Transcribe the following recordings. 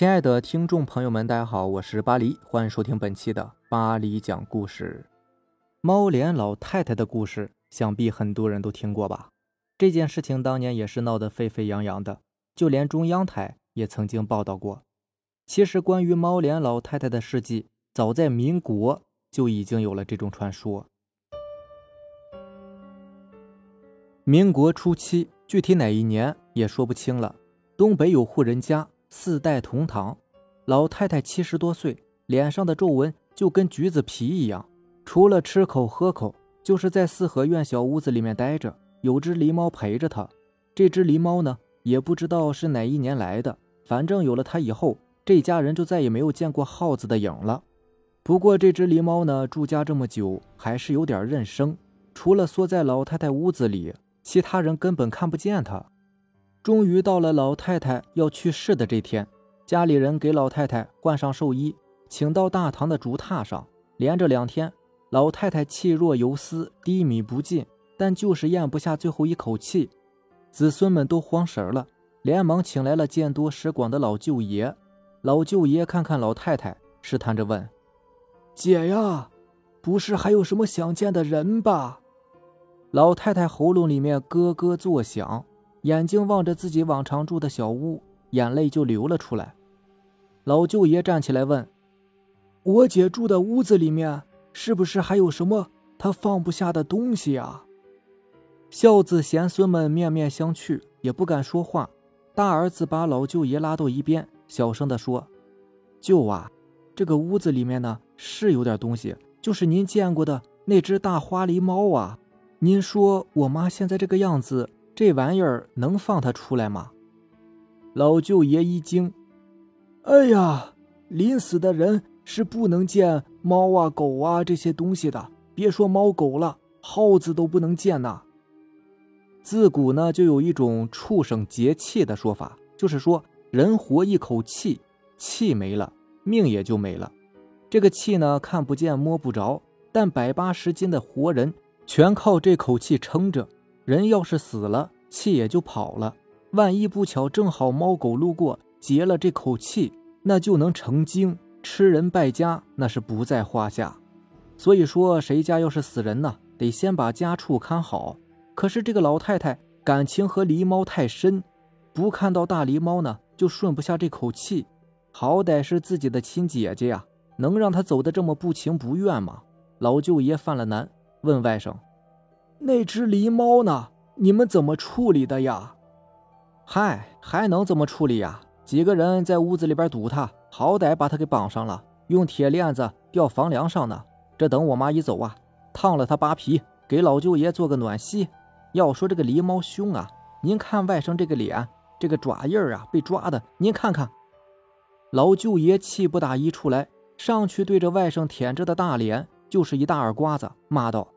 亲爱的听众朋友们，大家好，我是巴黎，欢迎收听本期的巴黎讲故事。猫脸老太太的故事，想必很多人都听过吧？这件事情当年也是闹得沸沸扬扬的，就连中央台也曾经报道过。其实，关于猫脸老太太的事迹，早在民国就已经有了这种传说。民国初期，具体哪一年也说不清了。东北有户人家。四代同堂，老太太七十多岁，脸上的皱纹就跟橘子皮一样。除了吃口喝口，就是在四合院小屋子里面待着，有只狸猫陪着她。这只狸猫呢，也不知道是哪一年来的，反正有了它以后，这家人就再也没有见过耗子的影了。不过这只狸猫呢，住家这么久，还是有点认生，除了缩在老太太屋子里，其他人根本看不见它。终于到了老太太要去世的这天，家里人给老太太换上寿衣，请到大堂的竹榻上。连着两天，老太太气若游丝，低迷不进，但就是咽不下最后一口气。子孙们都慌神了，连忙请来了见多识广的老舅爷。老舅爷看看老太太，试探着问：“姐呀，不是还有什么想见的人吧？”老太太喉咙里面咯咯作响。眼睛望着自己往常住的小屋，眼泪就流了出来。老舅爷站起来问：“我姐住的屋子里面，是不是还有什么她放不下的东西啊？”孝子贤孙们面面相觑，也不敢说话。大儿子把老舅爷拉到一边，小声地说：“舅啊，这个屋子里面呢，是有点东西，就是您见过的那只大花狸猫啊。您说我妈现在这个样子。”这玩意儿能放他出来吗？老舅爷一惊：“哎呀，临死的人是不能见猫啊、狗啊这些东西的，别说猫狗了，耗子都不能见呐。”自古呢，就有一种畜生节气的说法，就是说人活一口气，气没了，命也就没了。这个气呢，看不见摸不着，但百八十斤的活人全靠这口气撑着。人要是死了，气也就跑了。万一不巧正好猫狗路过，劫了这口气，那就能成精，吃人败家，那是不在话下。所以说，谁家要是死人呢，得先把家畜看好。可是这个老太太感情和狸猫太深，不看到大狸猫呢，就顺不下这口气。好歹是自己的亲姐姐呀，能让她走得这么不情不愿吗？老舅爷犯了难，问外甥。那只狸猫呢？你们怎么处理的呀？嗨，还能怎么处理呀？几个人在屋子里边堵它，好歹把它给绑上了，用铁链子吊房梁上呢。这等我妈一走啊，烫了它扒皮，给老舅爷做个暖膝。要说这个狸猫凶啊，您看外甥这个脸，这个爪印儿啊，被抓的，您看看。老舅爷气不打一处来，上去对着外甥舔着的大脸就是一大耳刮子，骂道。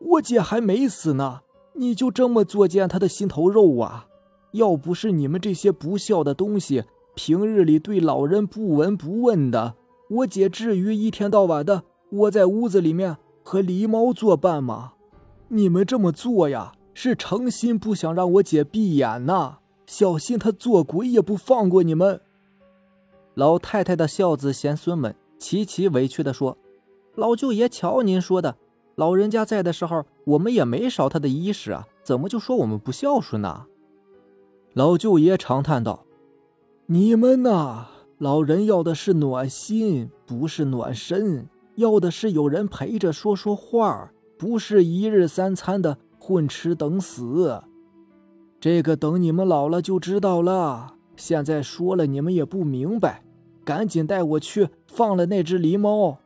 我姐还没死呢，你就这么作践她的心头肉啊？要不是你们这些不孝的东西，平日里对老人不闻不问的，我姐至于一天到晚的窝在屋子里面和狸猫作伴吗？你们这么做呀，是诚心不想让我姐闭眼呐，小心她做鬼也不放过你们。老太太的孝子贤孙们齐齐委屈地说：“老舅爷，瞧您说的。”老人家在的时候，我们也没少他的衣食啊，怎么就说我们不孝顺呢？老舅爷长叹道：“你们呐，老人要的是暖心，不是暖身；要的是有人陪着说说话，不是一日三餐的混吃等死。这个等你们老了就知道了。现在说了你们也不明白，赶紧带我去放了那只狸猫。”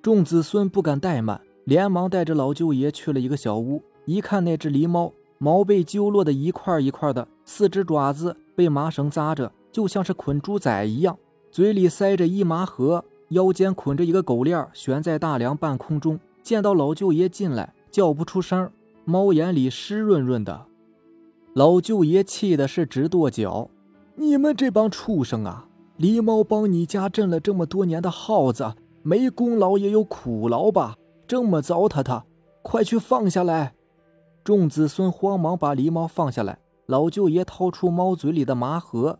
众子孙不敢怠慢。连忙带着老舅爷去了一个小屋，一看那只狸猫，毛被揪落的一块一块的，四只爪子被麻绳扎着，就像是捆猪仔一样，嘴里塞着一麻盒，腰间捆着一个狗链，悬在大梁半空中。见到老舅爷进来，叫不出声，猫眼里湿润润的。老舅爷气的是直跺脚：“你们这帮畜生啊！狸猫帮你家镇了这么多年的耗子，没功劳也有苦劳吧？”这么糟蹋他，快去放下来！众子孙慌忙把狸猫放下来。老舅爷掏出猫嘴里的麻盒，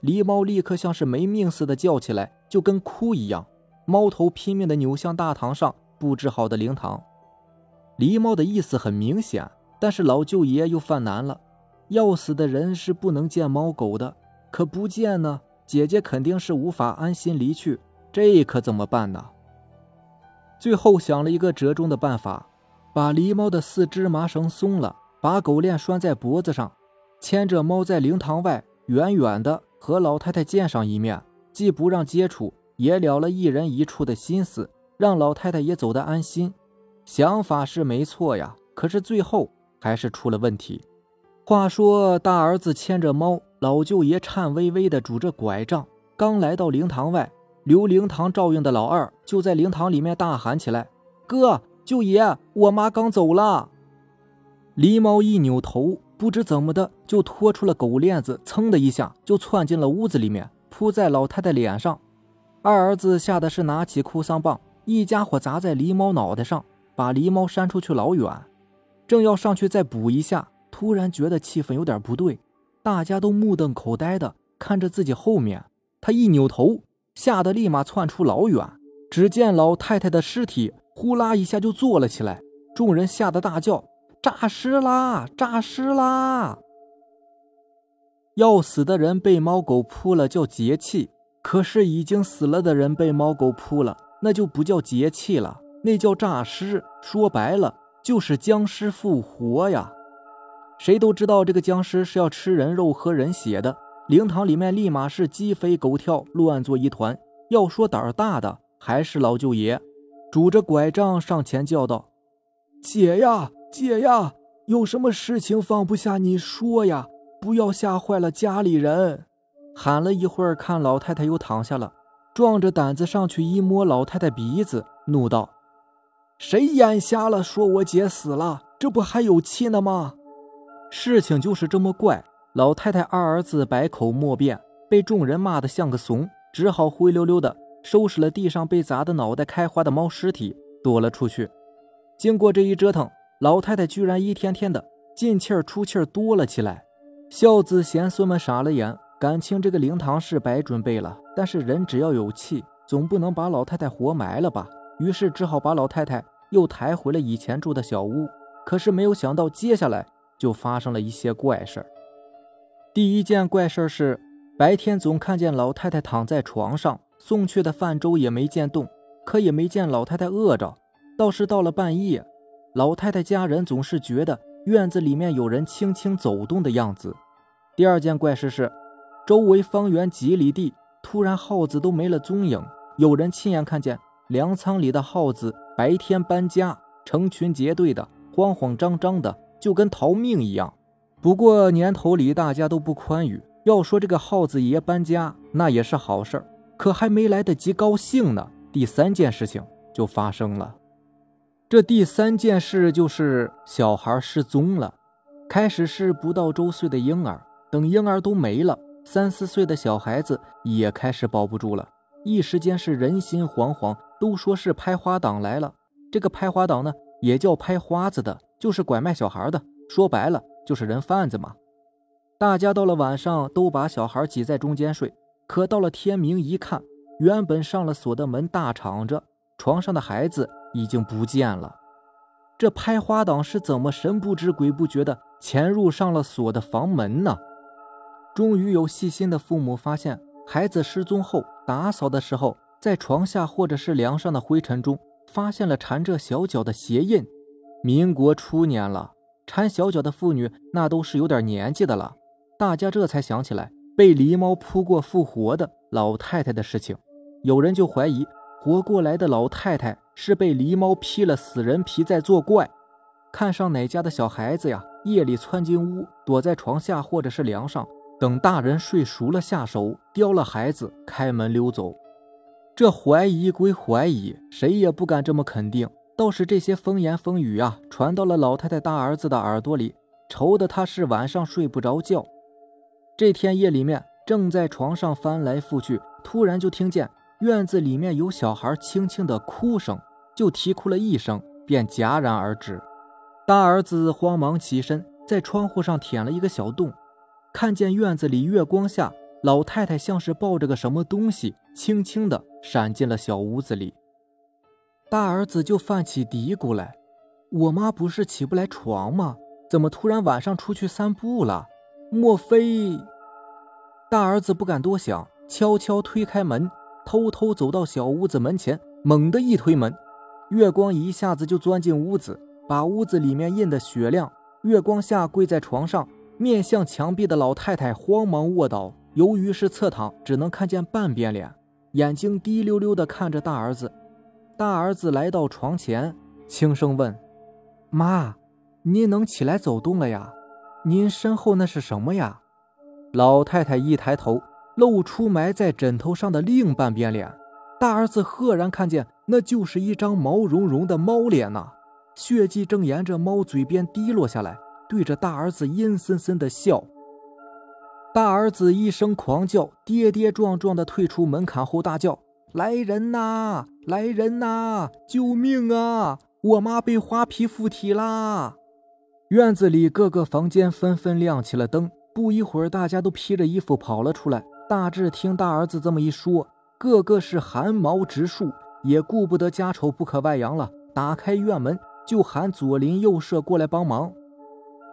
狸猫立刻像是没命似的叫起来，就跟哭一样。猫头拼命的扭向大堂上布置好的灵堂。狸猫的意思很明显，但是老舅爷又犯难了。要死的人是不能见猫狗的，可不见呢，姐姐肯定是无法安心离去，这可怎么办呢？最后想了一个折中的办法，把狸猫的四肢麻绳松了，把狗链拴在脖子上，牵着猫在灵堂外远远的和老太太见上一面，既不让接触，也了了一人一处的心思，让老太太也走得安心。想法是没错呀，可是最后还是出了问题。话说大儿子牵着猫，老舅爷颤巍巍的拄着拐杖，刚来到灵堂外。留灵堂照应的老二就在灵堂里面大喊起来：“哥，舅爷，我妈刚走了。”狸猫一扭头，不知怎么的就拖出了狗链子，噌的一下就窜进了屋子里面，扑在老太太脸上。二儿子吓得是拿起哭丧棒，一家伙砸在狸猫脑袋上，把狸猫扇出去老远。正要上去再补一下，突然觉得气氛有点不对，大家都目瞪口呆的看着自己后面。他一扭头。吓得立马窜出老远，只见老太太的尸体呼啦一下就坐了起来，众人吓得大叫：“诈尸啦！诈尸啦！”要死的人被猫狗扑了叫节气，可是已经死了的人被猫狗扑了，那就不叫节气了，那叫诈尸。说白了就是僵尸复活呀！谁都知道这个僵尸是要吃人肉、喝人血的。灵堂里面立马是鸡飞狗跳，乱作一团。要说胆儿大的，还是老舅爷，拄着拐杖上前叫道：“姐呀，姐呀，有什么事情放不下你说呀，不要吓坏了家里人。”喊了一会儿，看老太太又躺下了，壮着胆子上去一摸老太太鼻子，怒道：“谁眼瞎了？说我姐死了，这不还有气呢吗？”事情就是这么怪。老太太二儿子百口莫辩，被众人骂得像个怂，只好灰溜溜的收拾了地上被砸得脑袋开花的猫尸体，躲了出去。经过这一折腾，老太太居然一天天的进气儿出气儿多了起来。孝子贤孙们傻了眼，感情这个灵堂是白准备了，但是人只要有气，总不能把老太太活埋了吧？于是只好把老太太又抬回了以前住的小屋。可是没有想到，接下来就发生了一些怪事儿。第一件怪事是，白天总看见老太太躺在床上，送去的饭粥也没见动，可也没见老太太饿着。倒是到了半夜，老太太家人总是觉得院子里面有人轻轻走动的样子。第二件怪事是，周围方圆几里地突然耗子都没了踪影，有人亲眼看见粮仓里的耗子白天搬家，成群结队的，慌慌张张的，就跟逃命一样。不过年头里大家都不宽裕，要说这个耗子爷搬家，那也是好事儿。可还没来得及高兴呢，第三件事情就发生了。这第三件事就是小孩失踪了。开始是不到周岁的婴儿，等婴儿都没了，三四岁的小孩子也开始保不住了。一时间是人心惶惶，都说是拍花党来了。这个拍花党呢，也叫拍花子的，就是拐卖小孩的。说白了。就是人贩子嘛！大家到了晚上都把小孩挤在中间睡，可到了天明一看，原本上了锁的门大敞着，床上的孩子已经不见了。这拍花党是怎么神不知鬼不觉的潜入上了锁的房门呢？终于有细心的父母发现，孩子失踪后打扫的时候，在床下或者是梁上的灰尘中发现了缠着小脚的鞋印。民国初年了。缠小脚的妇女，那都是有点年纪的了。大家这才想起来被狸猫扑过复活的老太太的事情。有人就怀疑活过来的老太太是被狸猫披了死人皮在作怪。看上哪家的小孩子呀，夜里窜进屋，躲在床下或者是梁上，等大人睡熟了下手叼了孩子，开门溜走。这怀疑归怀疑，谁也不敢这么肯定。倒是这些风言风语啊，传到了老太太大儿子的耳朵里，愁得他是晚上睡不着觉。这天夜里面，正在床上翻来覆去，突然就听见院子里面有小孩轻轻的哭声，就啼哭了一声，便戛然而止。大儿子慌忙起身，在窗户上舔了一个小洞，看见院子里月光下老太太像是抱着个什么东西，轻轻的闪进了小屋子里。大儿子就犯起嘀咕来：“我妈不是起不来床吗？怎么突然晚上出去散步了？莫非……”大儿子不敢多想，悄悄推开门，偷偷走到小屋子门前，猛地一推门，月光一下子就钻进屋子，把屋子里面映得雪亮。月光下，跪在床上面向墙壁的老太太慌忙卧倒。由于是侧躺，只能看见半边脸，眼睛滴溜溜地看着大儿子。大儿子来到床前，轻声问：“妈，您能起来走动了呀？您身后那是什么呀？”老太太一抬头，露出埋在枕头上的另半边脸。大儿子赫然看见，那就是一张毛茸茸的猫脸呐！血迹正沿着猫嘴边滴落下来，对着大儿子阴森森的笑。大儿子一声狂叫，跌跌撞撞地退出门槛后，大叫：“来人呐！来人呐！救命啊！我妈被花皮附体啦！”院子里各个房间纷纷亮起了灯。不一会儿，大家都披着衣服跑了出来。大志听大儿子这么一说，个个是汗毛直竖，也顾不得家丑不可外扬了，打开院门就喊左邻右舍过来帮忙。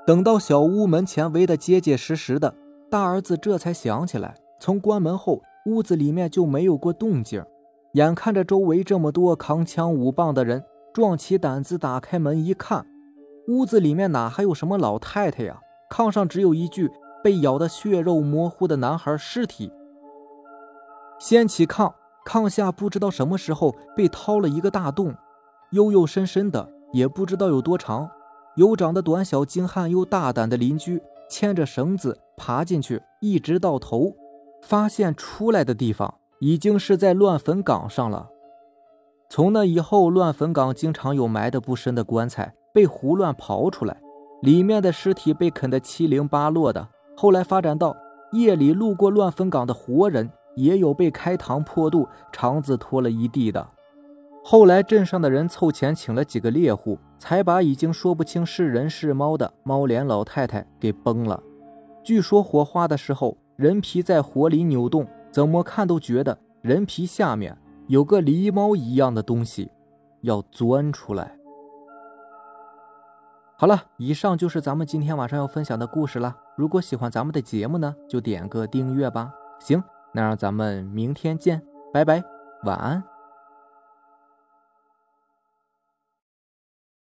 等到小屋门前围得结结实实的。大儿子这才想起来，从关门后，屋子里面就没有过动静。眼看着周围这么多扛枪舞棒的人，壮起胆子打开门一看，屋子里面哪还有什么老太太呀？炕上只有一具被咬得血肉模糊的男孩尸体。掀起炕，炕下不知道什么时候被掏了一个大洞，幽幽深深的，也不知道有多长。有长得短小精悍又大胆的邻居。牵着绳子爬进去，一直到头，发现出来的地方已经是在乱坟岗上了。从那以后，乱坟岗经常有埋得不深的棺材被胡乱刨出来，里面的尸体被啃得七零八落的。后来发展到夜里路过乱坟岗的活人，也有被开膛破肚、肠子脱了一地的。后来镇上的人凑钱请了几个猎户，才把已经说不清是人是猫的猫脸老太太给崩了。据说火化的时候，人皮在火里扭动，怎么看都觉得人皮下面有个狸猫一样的东西要钻出来。好了，以上就是咱们今天晚上要分享的故事了。如果喜欢咱们的节目呢，就点个订阅吧。行，那让咱们明天见，拜拜，晚安。